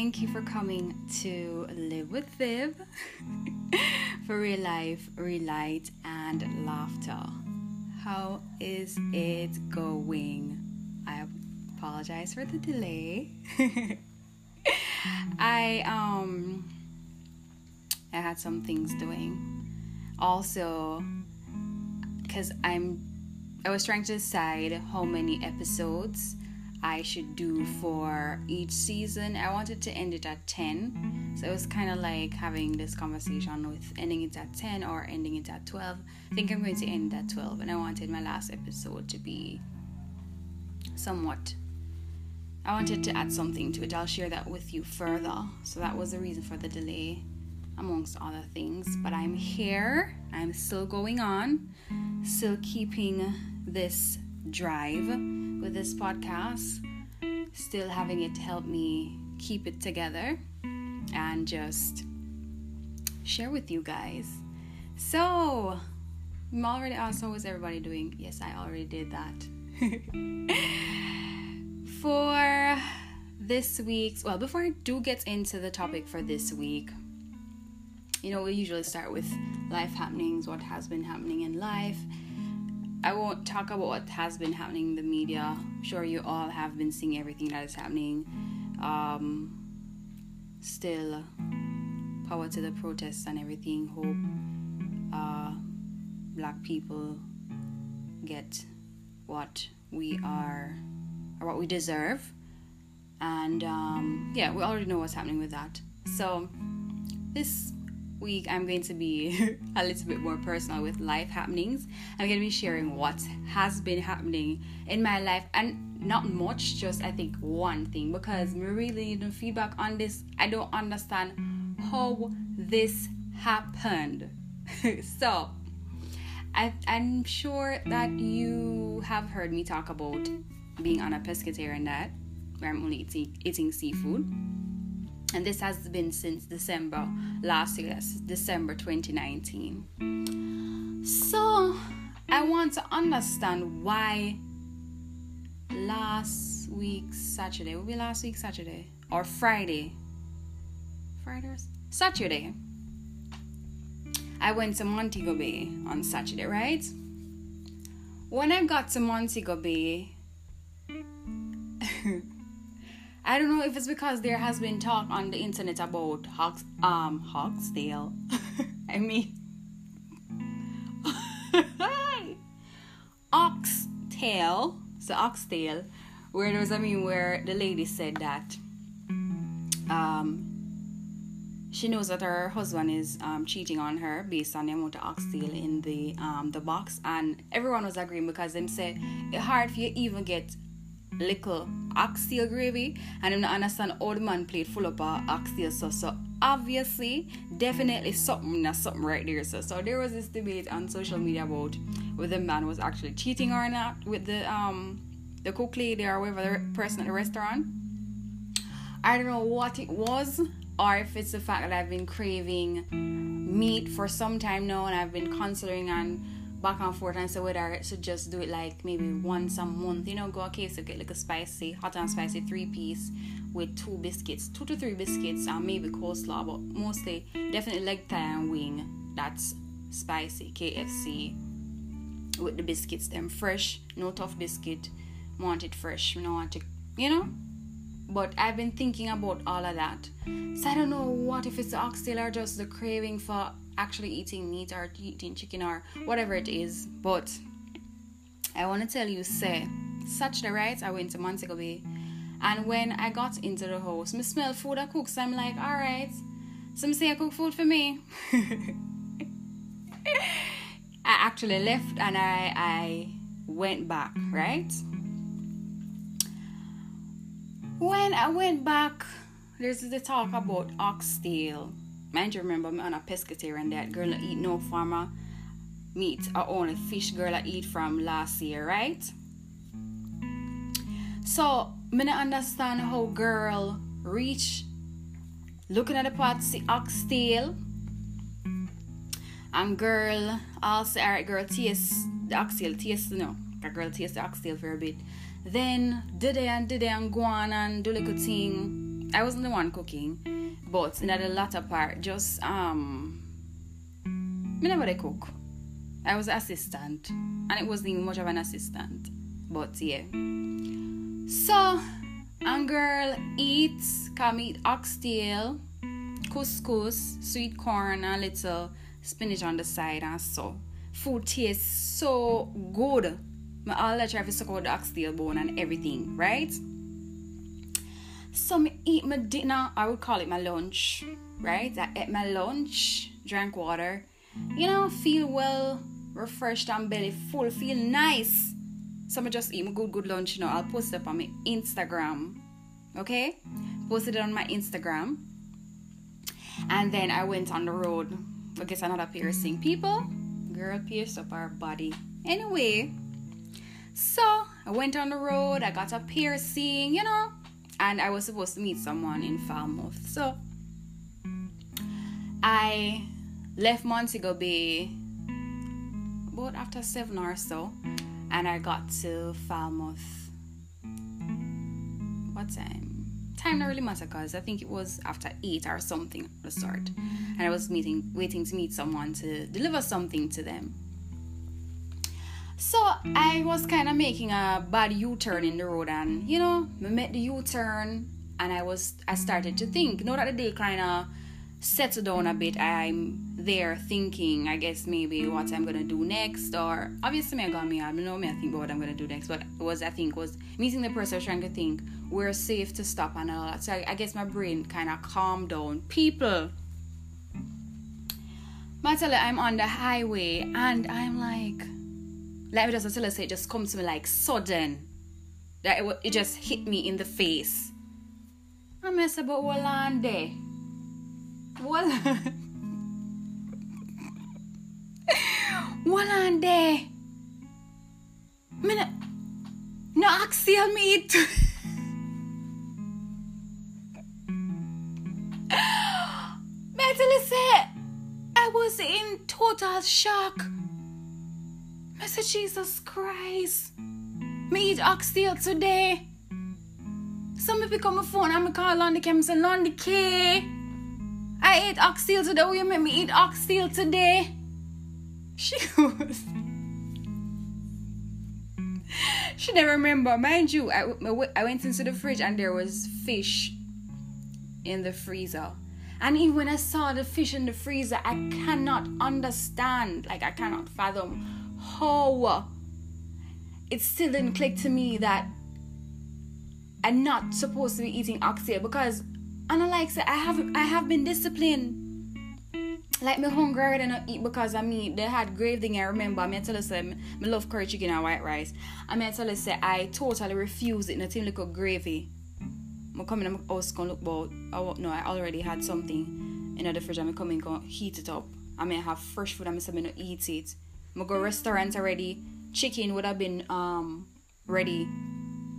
Thank you for coming to Live with Viv for real life, real light, and laughter. How is it going? I apologize for the delay. I um I had some things doing. Also, because I'm I was trying to decide how many episodes I should do for each season. I wanted to end it at 10. So it was kind of like having this conversation with ending it at 10 or ending it at 12. I think I'm going to end at 12 and I wanted my last episode to be somewhat I wanted to add something to it. I'll share that with you further. So that was the reason for the delay amongst other things, but I'm here. I'm still going on, still keeping this drive with this podcast, still having it help me keep it together and just share with you guys. So, I'm already oh, asked how is everybody doing? Yes, I already did that. for this week's, well, before I do get into the topic for this week, you know, we usually start with life happenings, what has been happening in life I won't talk about what has been happening in the media. I'm sure you all have been seeing everything that is happening. Um, still, power to the protests and everything. Hope uh, black people get what we are or what we deserve. And um, yeah, we already know what's happening with that. So, this week I'm going to be a little bit more personal with life happenings. I'm going to be sharing what has been happening in my life and not much, just I think one thing because we really need feedback on this. I don't understand how this happened. so, I, I'm sure that you have heard me talk about being on a pescatarian diet where I'm only eating, eating seafood and this has been since December last year, December 2019. So I want to understand why last week Saturday will be last week Saturday or Friday. Friday Saturday. I went to Montego Bay on Saturday, right? When I got to Montego Bay, I don't know if it's because there has been talk on the internet about Hawks, um, Hawksdale. I mean, Oxtail. So Oxtail, where there was, I mean, where the lady said that, um, she knows that her husband is um, cheating on her based on the amount of oxtail in the um, the box, and everyone was agreeing because them said it's hard for you even get little oxtail gravy and I'm not understand the man played full up of oxtail sauce. So obviously, definitely something that's something right there. So so there was this debate on social media about whether the man was actually cheating or not with the um the cook lady or whatever the person at the restaurant. I don't know what it was or if it's the fact that I've been craving meat for some time now and I've been considering on back and forth and say whether I should just do it like maybe once a month, you know, go okay, so get like a spicy, hot and spicy three piece with two biscuits, two to three biscuits and maybe coleslaw, but mostly definitely leg thigh and wing. That's spicy KFC with the biscuits them fresh, no tough biscuit. Want it fresh, you know, want it, you know. But I've been thinking about all of that. So I don't know what if it's the oxtail or just the craving for actually eating meat or eating chicken or whatever it is. But I want to tell you, say, such the right, I went to Montego Bay. And when I got into the house, me smell food I cook, so I'm like, alright. Some say I cook food for me. I actually left and I I went back, right? When I went back, there's the talk about oxtail Mind you remember me on a pescatarian that girl that eat no farmer meat. Or only fish girl I eat from last year, right? So me not understand how girl reach looking at the pot see oxtail and girl also alright girl taste the oxtail taste no a girl taste the oxtail for a bit. Then did they and did they and go on and do little thing. I wasn't the one cooking, but in the latter part, just um, me never they cook. I was assistant, and it wasn't much of an assistant, but yeah. So, and girl eats, come eat oxtail, couscous, sweet corn, a little spinach on the side, and so food tastes so good. My all that try to suck out the oxtail bone and everything, right? So me eat my dinner, I would call it my lunch, right? I ate my lunch, drank water, you know, feel well, refreshed and belly full, feel nice. So I just eat my good, good lunch, you know. I'll post it up on my Instagram, okay? Posted it on my Instagram. And then I went on the road to get another piercing. People, girl pierced up our body. Anyway, so I went on the road, I got a piercing, you know, and I was supposed to meet someone in Falmouth. So I left Montego Bay about after seven or so, and I got to Falmouth. What time? Time not really matter because I think it was after eight or something at the start, and I was meeting, waiting to meet someone to deliver something to them. So I was kind of making a bad U-turn in the road, and you know, I met the U-turn, and I was I started to think. Know that the day kind of settled down a bit. I'm there thinking, I guess maybe what I'm gonna do next, or obviously I got me. I don't know me I think about what I'm gonna do next, but was I think was meeting the person trying to think we're safe to stop and all that. So I, I guess my brain kind of calmed down. People. I I'm on the highway and I'm like let me just tell say it just comes to me like sudden. That it, it just hit me in the face. I mess about Walande. Walande. Walande. Minute. No axial meat. Mentally say I was in total shock. I said, Jesus Christ. Me eat oxtail today. So pick up my phone and me call Londy K. I say, Londy K. I ate oxtail today. Will you make me eat oxtail today? She was. she never remember. Mind you, I, I went into the fridge and there was fish in the freezer. And even when I saw the fish in the freezer, I cannot understand. Like, I cannot fathom how it still didn't click to me that I'm not supposed to be eating oxtail because and I like say I have I have been disciplined. Like me hungry I not eat because I mean they had grave thing I remember. I tell you say me, me love curry chicken and white rice. I mean tell you say I totally refuse it in a team little gravy. I come in my house gonna look about oh no I already had something in the fridge I'm coming go heat it up. I may have fresh food I'm me no eat it. Go restaurants already. Chicken would have been um ready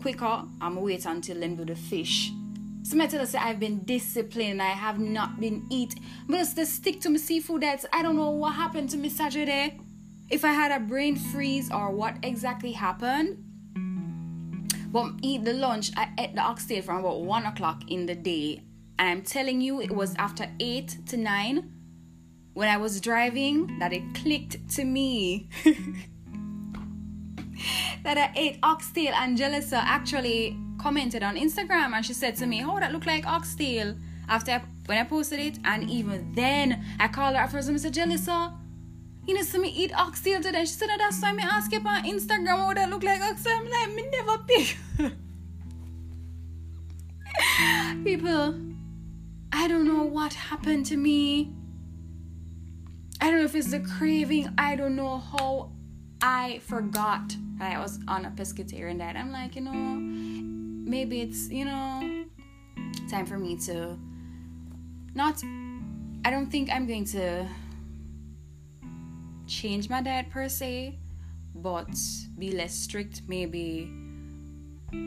quicker. I'm wait until them do the fish. So I tell say I've been disciplined. I have not been eat. But to stick to my seafood that's I don't know what happened to me Saturday. If I had a brain freeze or what exactly happened. But eat the lunch. I ate the oxtail from about one o'clock in the day. And I'm telling you, it was after eight to nine when I was driving that it clicked to me that I ate oxtail. And Jalissa actually commented on Instagram and she said to me, Oh, that look like oxtail after I, when I posted it. And even then, I called her and I said, Jalissa, you know, so me eat oxtail today. She said, oh, That's why me ask you on Instagram, what that look like oxtail. I'm like, Me never pick. People, I don't know what happened to me I don't know if it's the craving. I don't know how I forgot I was on a pescatarian diet. I'm like, you know, maybe it's, you know, time for me to not. I don't think I'm going to change my diet per se, but be less strict, maybe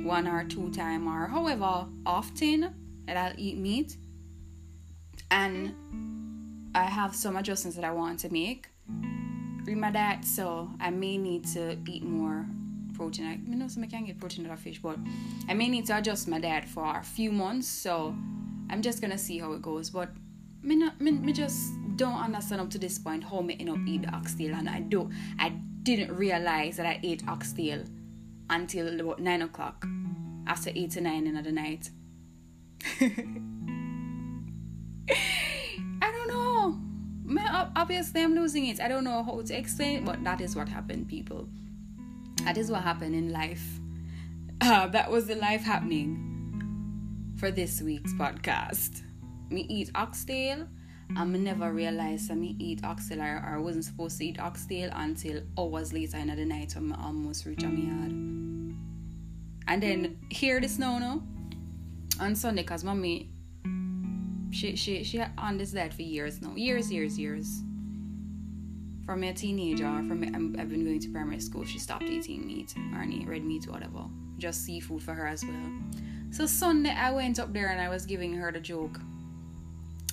one or two time or however often that I'll eat meat. And I have some adjustments that I want to make with my diet, so I may need to eat more protein. I know some I can't get protein out of fish, but I may need to adjust my diet for a few months. So I'm just gonna see how it goes. But me, not, me, me just don't understand up to this point how me end up eat the oxtail, and I do I didn't realize that I ate oxtail until about nine o'clock, after eight to nine in the night. I. Obviously, I'm losing it. I don't know how to explain, but that is what happened, people. That is what happened in life. Uh, that was the life happening for this week's podcast. Me eat oxtail. I never realized that me eat oxtail or, or I wasn't supposed to eat oxtail until hours later in the night when I almost reached my yard. And then hear this now, no? On Sunday, cause mommy she she she on this diet for years now. Years, years, years. From a teenager, from um, i have been going to primary school, she stopped eating meat or any red meat, whatever. Just seafood for her as well. So Sunday, I went up there and I was giving her the joke.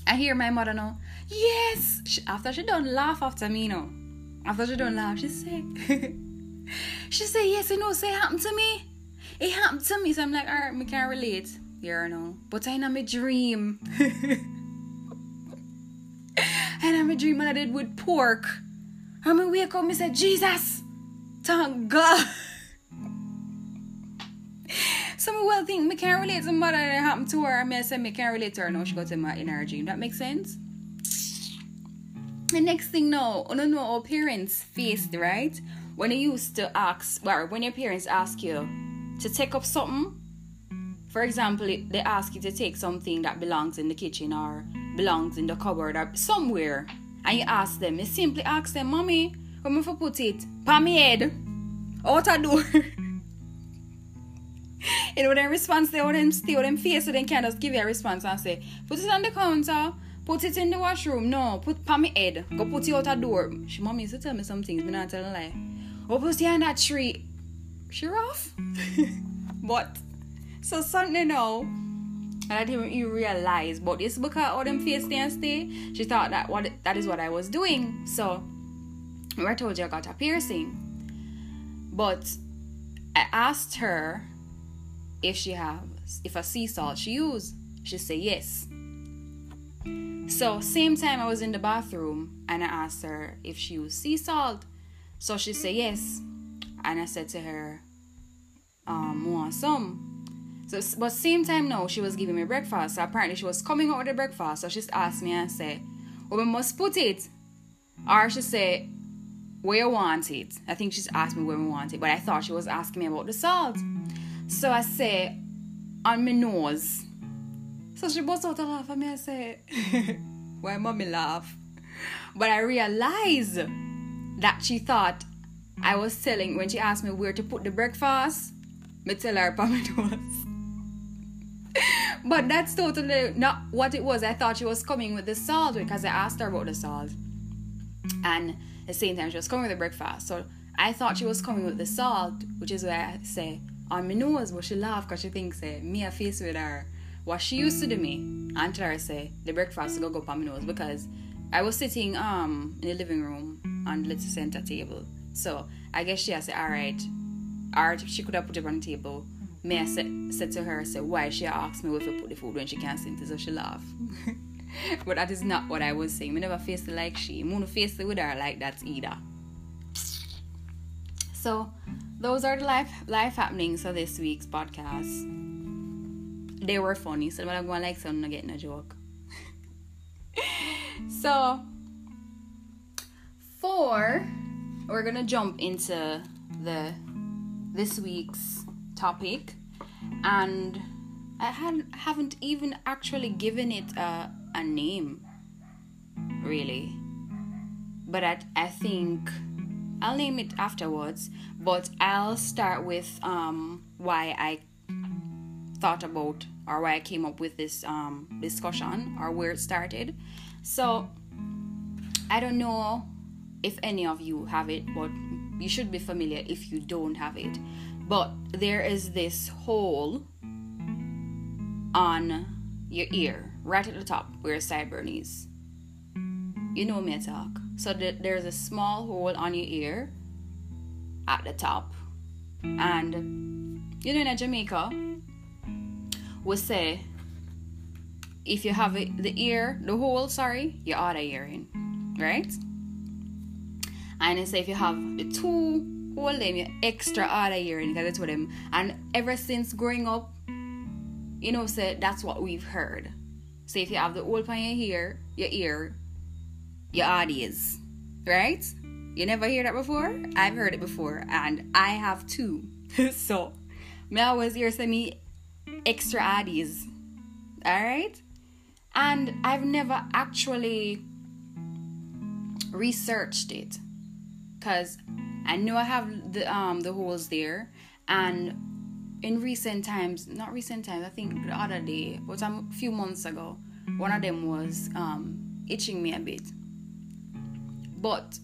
I hear my mother now. Yes. She, after she don't laugh after me, know. After she don't laugh, she say, she say yes, you know, say happened to me. It happened to me. So I'm like, alright, me can't relate know. But I am a dream. and I'm a dream and I did with pork. And I wake up and said, Jesus, thank God. Some well think me can't relate to mother that happened to her. I I said me can't relate to her now. She got in my inner dream. That makes sense? The next thing now, I oh, don't know how parents faced, right? When you used to ask, well, when your parents ask you to take up something for example, they ask you to take something that belongs in the kitchen or belongs in the cupboard or somewhere, and you ask them, you simply ask them, Mommy, where me for put it? Pa me head. Out a door. you know, their response, they would them stay with them face, so they can just give you a response and say, Put it on the counter, put it in the washroom. No, put pa me head. Go put it out a door. She mommy used to tell me some things, but not tell a lie. Oh, put it on that tree. She rough. but so something now, I didn't even realize, but it's because all them face stay and stay. She thought that what that is what I was doing. So I told you I got a piercing, but I asked her if she have if a sea salt she use. She said yes. So same time I was in the bathroom and I asked her if she used sea salt. So she said yes. And I said to her, um, want some? So, but same time now, she was giving me breakfast. So apparently she was coming out with the breakfast. So she asked me and said, well, we must put it. Or she said, where you want it. I think she's asked me where we want it. But I thought she was asking me about the salt. So I say, on my nose. So she burst out a laugh at me. I say, why mommy laugh? But I realized that she thought I was telling when she asked me where to put the breakfast. Me tell her upon but that's totally not what it was. I thought she was coming with the salt because I asked her about the salt. And at the same time, she was coming with the breakfast. So I thought she was coming with the salt, which is why I say on my nose, but she laughed because she thinks eh, me a face with her. What she used to do me, and her say the breakfast go go on my nose because I was sitting um in the living room on the center table. So I guess she has said, alright. Or she could have put it on the table me I said, said to her, I said, why she asked me if I put the food when she can't see it, so she laughed. but that is not what I was saying. Me never faced it like she. Me face it with her like that either. So those are the life life happenings of this week's podcast. They were funny, so I'm going like some not getting a joke. so four, we're gonna jump into the this week's topic and I had, haven't even actually given it a, a name, really. But I, I think I'll name it afterwards. But I'll start with um, why I thought about or why I came up with this um, discussion or where it started. So I don't know if any of you have it, but you should be familiar if you don't have it. But there is this hole on your ear, right at the top where your sideburn. You know me talk. So th- there's a small hole on your ear at the top. And you know in Jamaica, we say if you have the ear, the hole, sorry, your other earring, right? And they say if you have the two hole, them your extra other earring because it's with them. And ever since growing up, you know, say that's what we've heard. So if you have the hole on your ear, your ear, your audience, right? You never hear that before? I've heard it before, and I have too. so, me always hear say me extra addies. Alright? And I've never actually researched it. Cause I know I have the um the holes there and in recent times, not recent times, I think the other day, but a few months ago, one of them was um itching me a bit. But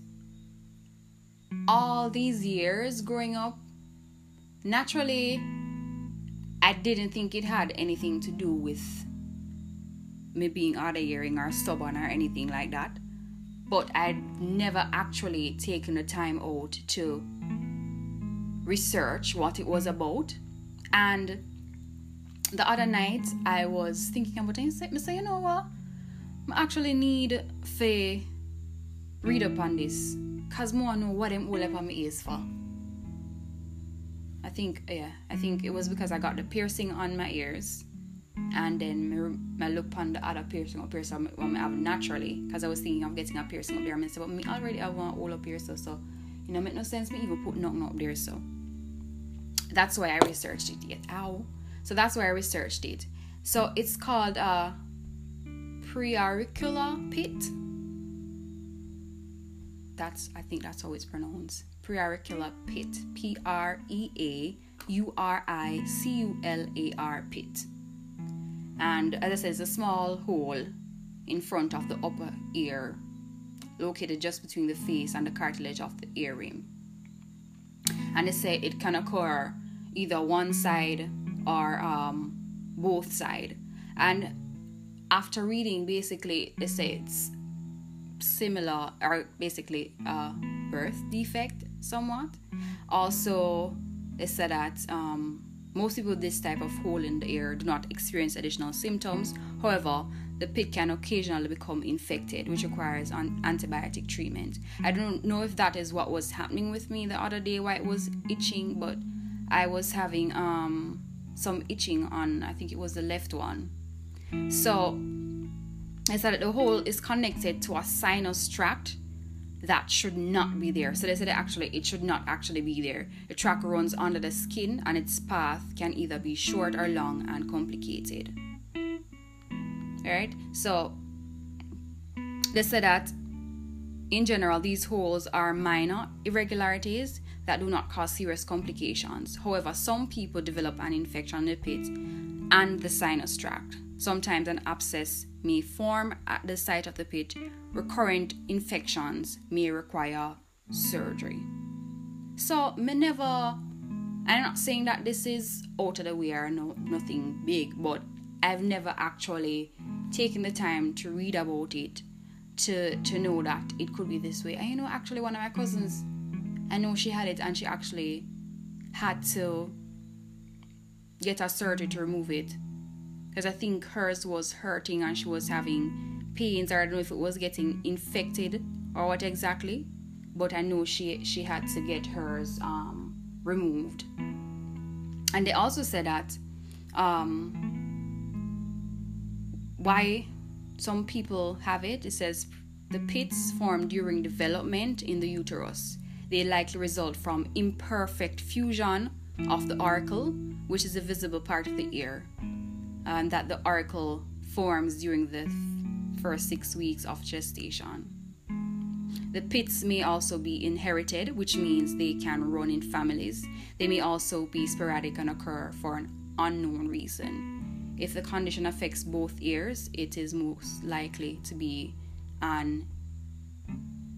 all these years growing up, naturally, I didn't think it had anything to do with me being hard of hearing or stubborn or anything like that. But I'd never actually taken the time out to research what it was about. And the other night, I was thinking about it. I said, you know what? I actually need to read up on this Cause more know what them all up on my ears for. I think yeah, I think it was because I got the piercing on my ears, and then my, look on the other piercing up here, so I have naturally, because I was thinking of getting a piercing up there. I said, but me already have one all up here, so so you know, make no sense me even put nothing up there. So that's why I researched it. Yet, ow. So that's why I researched it. So it's called uh, a preauricular pit that's I think that's how it's pronounced. Preauricular pit. P R E A U R I C U L A R pit. And as I said, it's a small hole in front of the upper ear, located just between the face and the cartilage of the ear rim. And they say it can occur either one side or um, both side. And after reading, basically, they say it's similar or basically a birth defect somewhat. Also, they said that um, most people with this type of hole in the ear do not experience additional symptoms. However, the pit can occasionally become infected, which requires an antibiotic treatment. I don't know if that is what was happening with me the other day, why it was itching, but I was having um, some itching on, I think it was the left one. So is that the hole is connected to a sinus tract that should not be there. So they said actually it should not actually be there. The tract runs under the skin and its path can either be short or long and complicated. Alright, so they said that in general these holes are minor irregularities that do not cause serious complications. However, some people develop an infection in the pit and the sinus tract. Sometimes an abscess may form at the site of the pit. Recurrent infections may require surgery. So, me never, I'm not saying that this is out of the way or no, nothing big, but I've never actually taken the time to read about it to to know that it could be this way. And you know, actually, one of my cousins, I know she had it and she actually had to get a surgery to remove it because I think hers was hurting and she was having pains, or I don't know if it was getting infected or what exactly. But I know she she had to get hers um, removed. And they also said that um, why some people have it. It says the pits formed during development in the uterus. They likely result from imperfect fusion of the auricle, which is a visible part of the ear, um, that the auricle forms during the first six weeks of gestation. The pits may also be inherited, which means they can run in families. They may also be sporadic and occur for an unknown reason. If the condition affects both ears, it is most likely to be an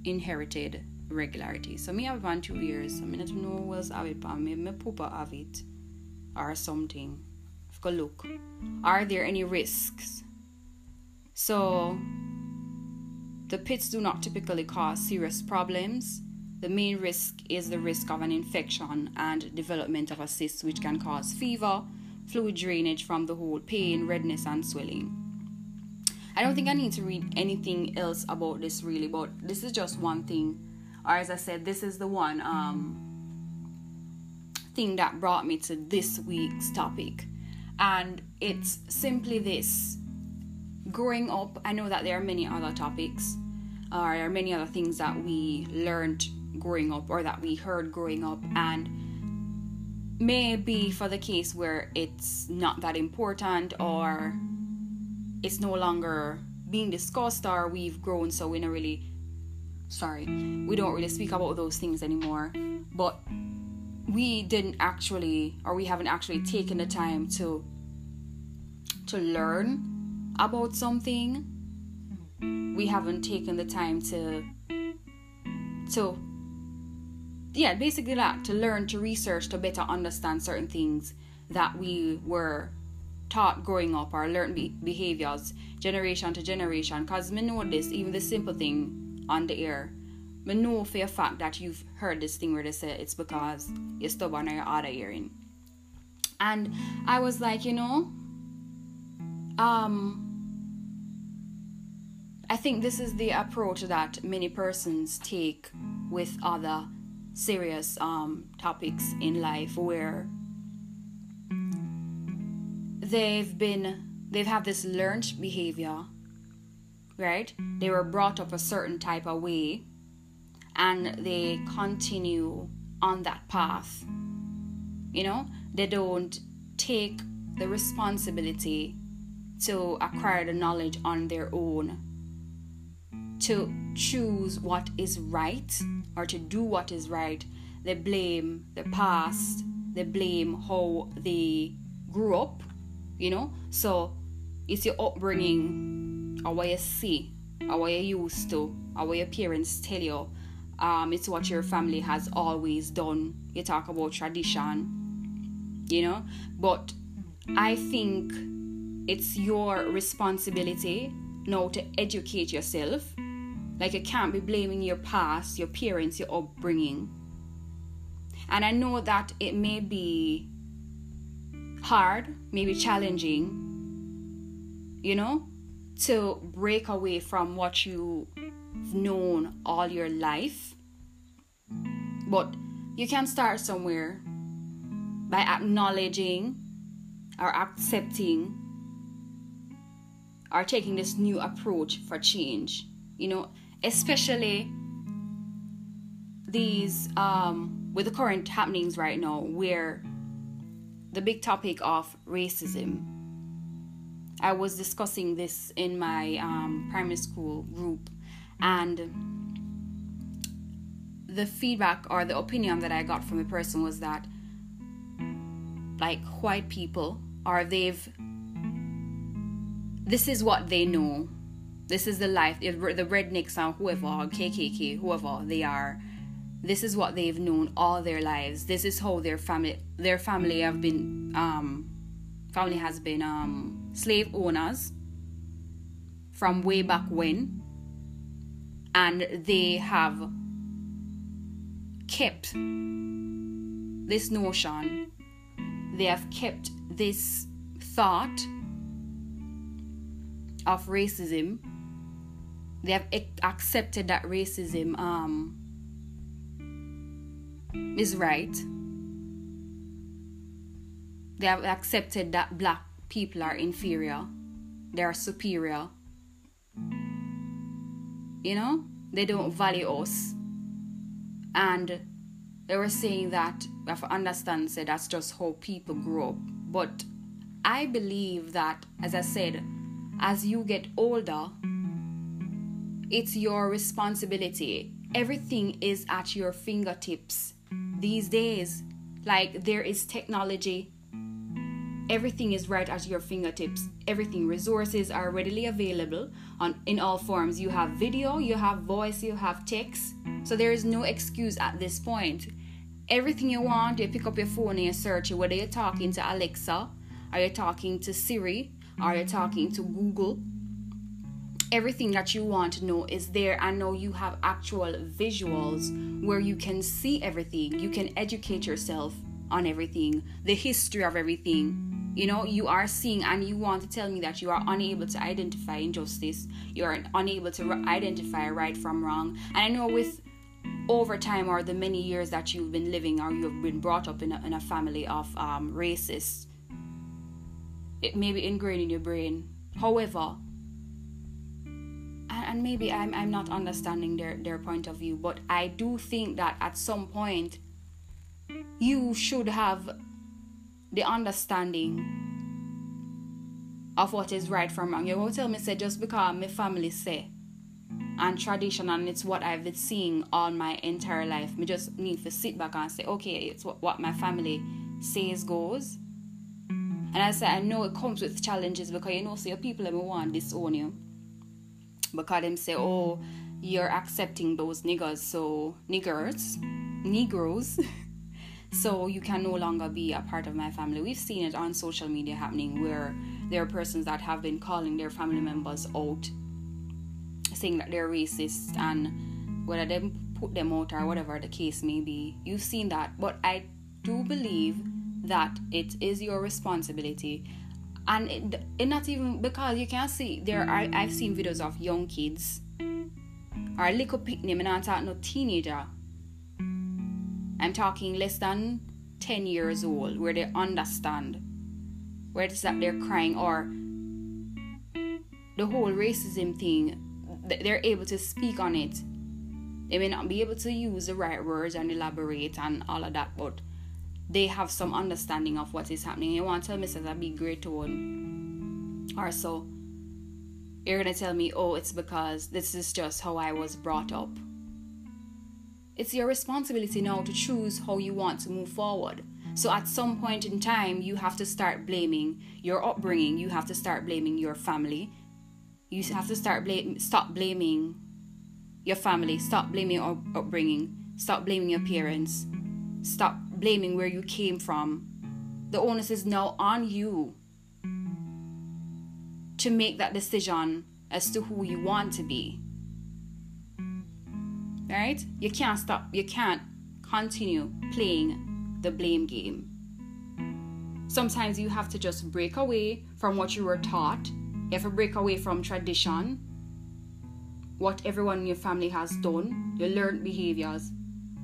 inherited regularity. So me have one two ears. I mean I don't know what's have it, but maybe my papa have it or something look. Are there any risks? So, the pits do not typically cause serious problems. The main risk is the risk of an infection and development of a cyst, which can cause fever, fluid drainage from the hole, pain, redness, and swelling. I don't think I need to read anything else about this really, but this is just one thing. Or as I said, this is the one um, thing that brought me to this week's topic. And it's simply this. Growing up, I know that there are many other topics, or there are many other things that we learned growing up or that we heard growing up, and maybe for the case where it's not that important or it's no longer being discussed or we've grown so we don't really sorry we don't really speak about those things anymore. But we didn't actually or we haven't actually taken the time to to learn about something. We haven't taken the time to to yeah basically that to learn to research to better understand certain things that we were taught growing up or learned be- behaviors generation to generation. Because me know this even the simple thing on the air me know for a fact that you've heard this thing where they say it's because you're stubborn or you're hard of hearing. And i was like you know um i think this is the approach that many persons take with other serious um topics in life where they've been they've had this learned behavior right? They were brought up a certain type of way and they continue on that path. You know they don't take the responsibility to acquire the knowledge on their own to choose what is right or to do what is right. They blame the past they blame how they grew up you know? So it's your upbringing or what you see or what you used to or what your parents tell you um, it's what your family has always done. You talk about tradition you know? But i think it's your responsibility now to educate yourself. Like you can't be blaming your past your parents your upbringing. And i know that it may be hard, maybe challenging, you know, to break away from what you've known all your life. But you can start somewhere by acknowledging or accepting or taking this new approach for change. You know, especially these um, with the current happenings right now where the big topic of racism. I was discussing this in my um, primary school group, and the feedback or the opinion that I got from the person was that, like, white people, or they've, this is what they know. This is the life, the rednecks and whoever, or KKK, whoever they are, this is what they've known all their lives. This is how their family their family have been um family has been um slave owners from way back when and they have kept this notion they have kept this thought of racism they have accepted that racism um is right. They have accepted that black people are inferior, they are superior. You know, they don't value us. And they were saying that, we have to understand, say that's just how people grow up. But I believe that, as I said, as you get older, it's your responsibility. Everything is at your fingertips these days. Like there is technology. Everything is right at your fingertips. Everything resources are readily available on in all forms. You have video, you have voice, you have text. So there is no excuse at this point. Everything you want, you pick up your phone and you search it, whether you're talking to Alexa, are you talking to Siri, are you talking to Google, everything that you want to know is there and now you have actual visuals where you can see everything you can educate yourself on everything the history of everything You know, you are seeing and you want to tell me that you are unable to identify injustice. You are unable to identify right from wrong. And I know with over time or the many years that you've been living or you've been brought up in a, in a family of um, racists, it may be ingrained in your brain. However, and, and maybe I'm, I'm not understanding their, their point of view, but I do think that at some point you should have the understanding of what is right from wrong. You will tell me say just because my family say and tradition and it's what I've been seeing all my entire life. Me just need to sit back and say, okay, it's what, what my family says goes. And I say I know it comes with challenges because you know, so your people ever want disown you. Because them say, oh, you're accepting those niggers, so niggers, negroes. so you can no longer be a part of my family. We've seen it on social media happening where there are persons that have been calling their family members out, saying that they're racist, and whether they put them out or whatever the case may be. You've seen that, but I do believe that it is your responsibility. And it, it not even because you can see there are I've seen videos of young kids or little picnic, I'm not no teenager I'm talking less than 10 years old, where they understand where it's that they're crying or the whole racism thing, they're able to speak on it. They may not be able to use the right words and elaborate and all of that, but they have some understanding of what is happening. You want to tell me says a big great one or so. You're gonna tell me, oh, it's because this is just how I was brought up. It's your responsibility now to choose how you want to move forward. So at some point in time, you have to start blaming your upbringing. You have to start blaming your family. You have to start blame, stop blaming your family. Stop blaming your upbringing. Stop blaming your parents. Stop blaming where you came from. The onus is now on you to make that decision as to who you want to be right? You can't stop, you can't continue playing the blame game. Sometimes you have to just break away from what you were taught. You have to break away from tradition, what everyone in your family has done, your learned behaviors.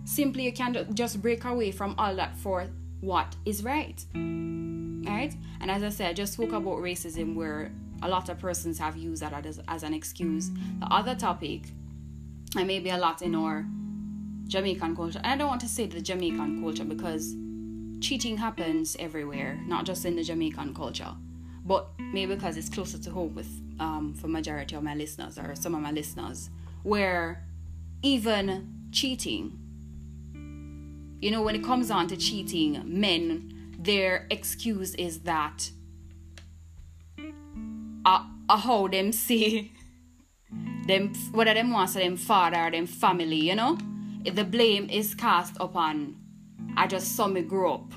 Simply, you can't just break away from all that for what is right. Right? And as I said, I just spoke about racism where a lot of persons have used that as, as an excuse. The other topic and maybe a lot in our Jamaican culture. And I don't want to say the Jamaican culture because cheating happens everywhere, not just in the Jamaican culture. But maybe because it's closer to home with um, for majority of my listeners or some of my listeners, where even cheating, you know, when it comes on to cheating, men, their excuse is that uh, uh how them say them whether them wants them father them family, you know? If the blame is cast upon I just saw me grow up.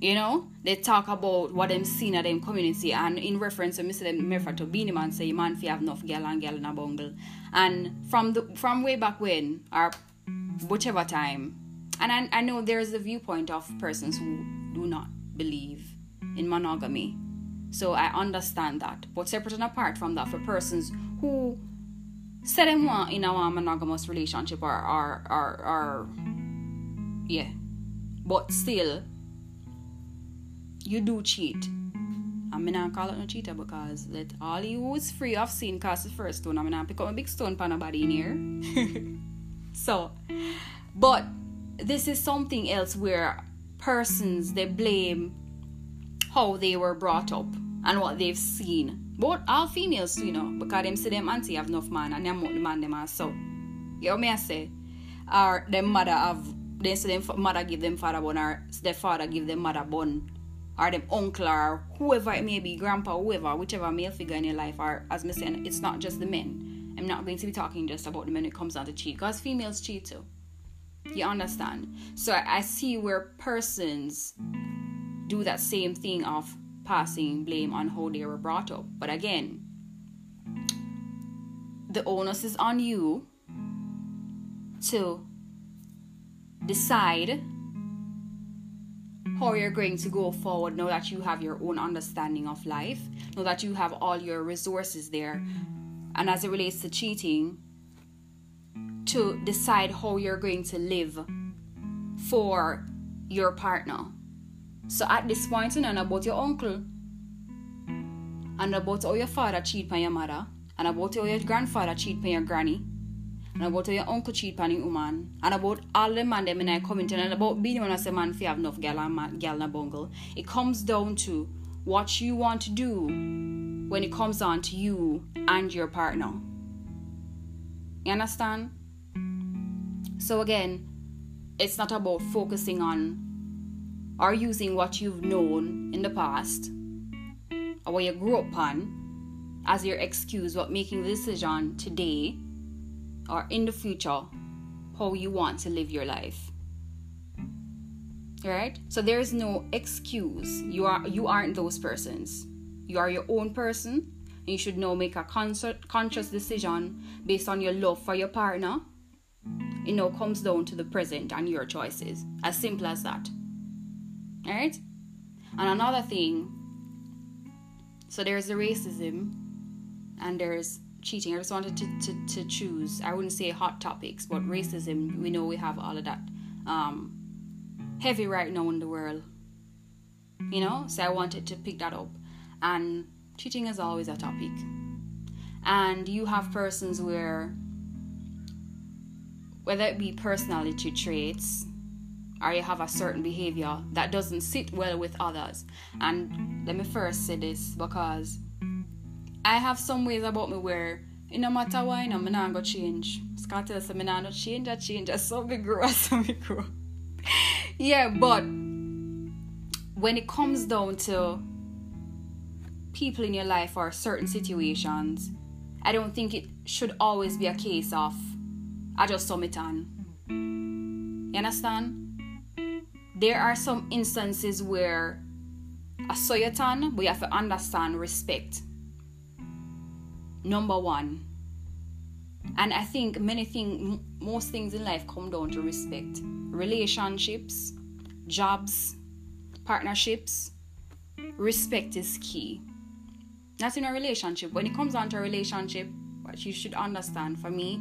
You know, they talk about what them seen at them community and in reference to Mr. them refer to Beenie Man say man fi have enough girl and girl in a bungle. And from the from way back when or whichever time and I, I know there's a viewpoint of persons who do not believe in monogamy so I understand that. But separate and apart from that, for persons who say them want in a monogamous relationship or or, or or yeah. But still you do cheat. I mean I call it no cheater because let all you who's free of sin cast the first stone. I'm not pick up a big stone for nobody in here. so but this is something else where persons they blame how they were brought up and what they've seen. Both all females, you know, because them see them auntie have enough man and them the man them are so. You know me I say? Or them mother have they say them mother give them father bun or their father give them mother bun or them uncle or whoever it may be, grandpa, whoever, whichever male figure in your life, or as me saying, it's not just the men. I'm not going to be talking just about the men when it comes down to cheat, because females cheat too. You understand? So I see where persons do that same thing of passing blame on how they were brought up. But again, the onus is on you to decide how you're going to go forward now that you have your own understanding of life, now that you have all your resources there. And as it relates to cheating, to decide how you're going to live for your partner. So at this point, you know about your uncle and about how your father cheat on your mother and about how your grandfather cheat on your granny and about how your uncle cheat on your woman and about all the man them in I comment and about being when I say man fi have enough gal and man, gal na bungle. It comes down to what you want to do when it comes down to you and your partner. You understand? So again, it's not about focusing on or using what you've known in the past or what you grew up on as your excuse but making the decision today or in the future how you want to live your life. Right? So there is no excuse. You are you aren't those persons. You are your own person and you should now make a concert, conscious decision based on your love for your partner. It now comes down to the present and your choices. As simple as that all right and another thing so there's the racism and there's cheating. I just wanted to, to, to choose, I wouldn't say hot topics, but racism, we know we have all of that um, heavy right now in the world. You know? So I wanted to pick that up. And cheating is always a topic. And you have persons where, whether it be personality traits, or you have a certain behavior that doesn't sit well with others. And let me first say this because I have some ways about me where it no matter why, you know, I'm not gonna change. Scott tells me I'm not change, I change. I saw me grow, I me grow. yeah, but when it comes down to people in your life or certain situations, I don't think it should always be a case of I just saw on. You understand? There are some instances where a soyatan, we have to understand respect. Number one. And I think many things, most things in life come down to respect. Relationships, jobs, partnerships. Respect is key. Not in a relationship. When it comes down to a relationship, what you should understand for me,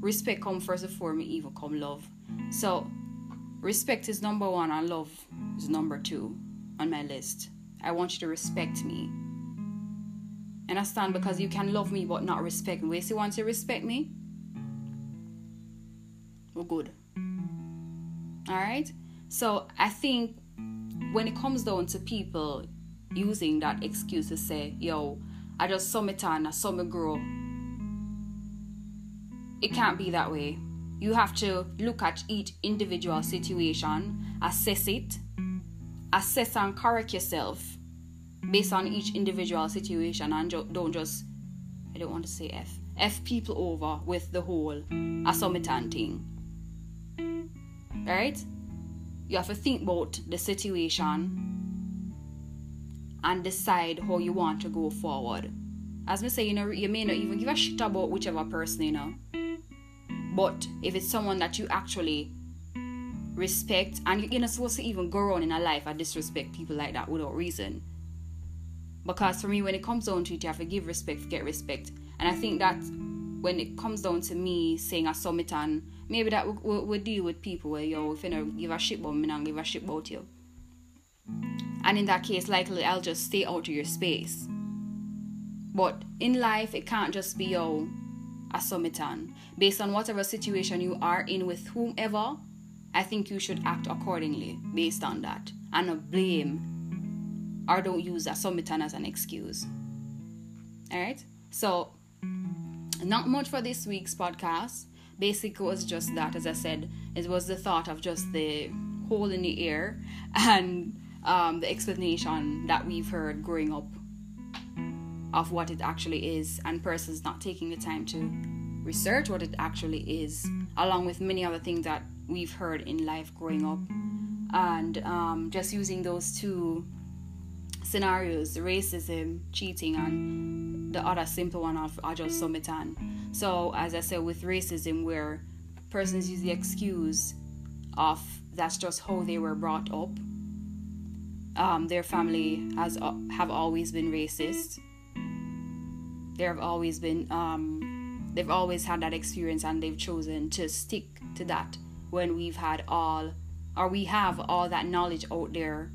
respect comes first before me even come love. So Respect is number one, and love is number two on my list. I want you to respect me. And I stand Because you can love me but not respect me. If you want to respect me, we're good. Alright? So I think when it comes down to people using that excuse to say, yo, I just saw me turn, I saw me grow. It can't be that way. You have to look at each individual situation, assess it, assess and correct yourself based on each individual situation, and don't just, I don't want to say F, F people over with the whole assumption thing. Right? You have to think about the situation and decide how you want to go forward. As we say, you know, you may not even give a shit about whichever person, you know but if it's someone that you actually respect, and you're not supposed to even go on in a life and disrespect people like that without reason. Because for me, when it comes down to it, you have to give respect, get respect. And I think that when it comes down to me saying a summit and maybe that would, would, would deal with people where yo, if you know give a shit about me and give a shit about you. And in that case, likely I'll just stay out of your space. But in life, it can't just be yo, a summit on based on whatever situation you are in with whomever, I think you should act accordingly based on that and not blame or don't use that submitan as an excuse. All right, so not much for this week's podcast. Basically, was just that, as I said, it was the thought of just the hole in the air and um, the explanation that we've heard growing up of what it actually is, and persons not taking the time to research what it actually is, along with many other things that we've heard in life growing up. And um, just using those two scenarios racism, cheating, and the other simple one of Ajal Somitan. So, as I said, with racism, where persons use the excuse of that's just how they were brought up, um, their family has uh, have always been racist. There have always been um, they've always had that experience and they've chosen to stick to that when we've had all or we have all that knowledge out there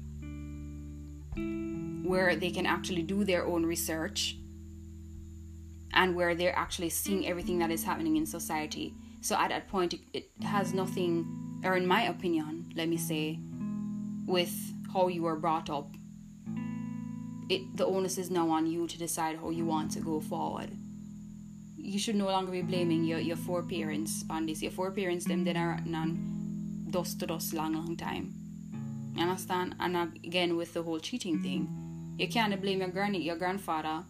where they can actually do their own research and where they're actually seeing everything that is happening in society. So at that point, it, has nothing, or in my opinion, let me say, with how you were brought up. It the onus is now on you to decide how you want to go forward. You should no longer be blaming your, your four parents on this. Your four parents them then are none dust to dust long long time. You understand? And again with the whole cheating thing, you can't blame your granny, your grandfather,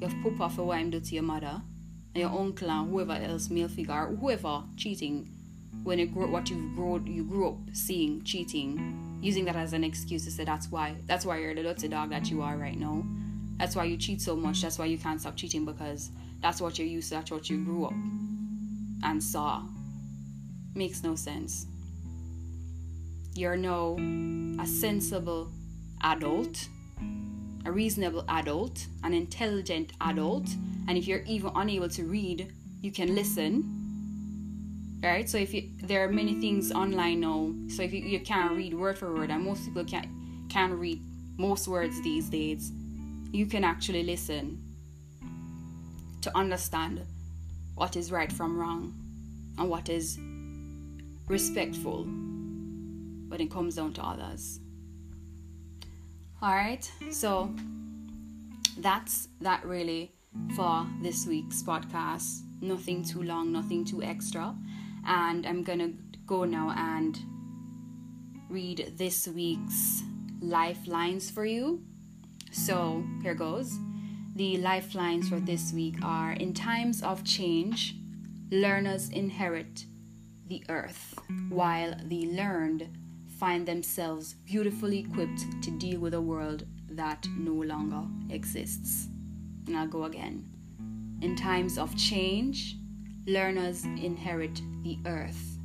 your papa for what him do to your mother, and your uncle and whoever else male figure, whoever cheating when you grow what you've grow you grew up seeing cheating, using that as an excuse to say that's why that's why you're the dirty dog that you are right now. That's why you cheat so much. That's why you can't stop cheating because that's what you're used to. That's what you grew up and saw. Makes no sense. You're now a sensible adult, a reasonable adult, an intelligent adult, and if you're even unable to read, you can listen right so if you there are many things online now so if you, you can't read word for word and most people can't can read most words these days you can actually listen to understand what is right from wrong and what is respectful when it comes down to others all right so that's that really for this week's podcast nothing too long nothing too extra and I'm gonna go now and read this week's lifelines for you. So here goes. The lifelines for this week are In times of change, learners inherit the earth, while the learned find themselves beautifully equipped to deal with a world that no longer exists. And I'll go again. In times of change, learners inherit the earth,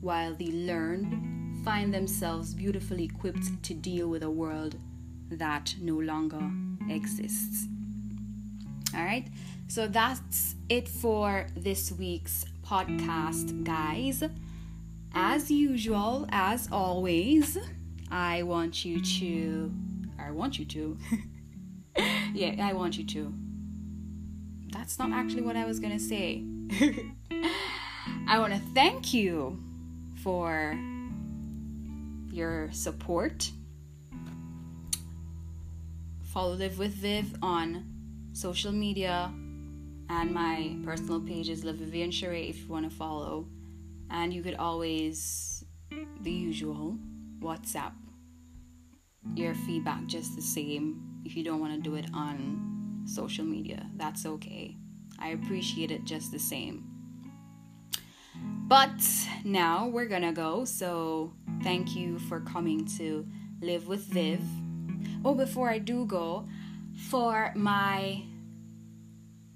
while the learned find themselves beautifully equipped to deal with a world that no longer exists. All right, so that's it for this week's podcast, guys. As usual, as always, I want you to, I want you to, yeah, I want you to. That's not actually what I was gonna say. I want to thank you for your support. Follow Live with Viv on social media and my personal page is Live Vivian Sheree if you want to follow. And you could always, the usual, WhatsApp your feedback just the same if you don't want to do it on social media. That's okay. I appreciate it just the same. But now we're gonna go. So thank you for coming to live with Viv. Oh, before I do go, for my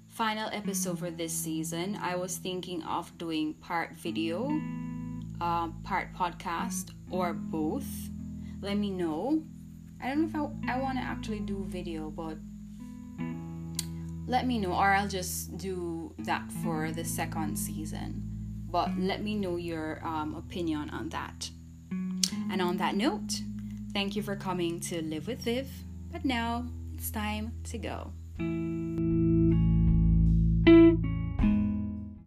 final episode for this season, I was thinking of doing part video, uh, part podcast, or both. Let me know. I don't know if I, I want to actually do video, but let me know, or I'll just do that for the second season but let me know your um, opinion on that. And on that note, thank you for coming to Live with Viv. But now it's time to go.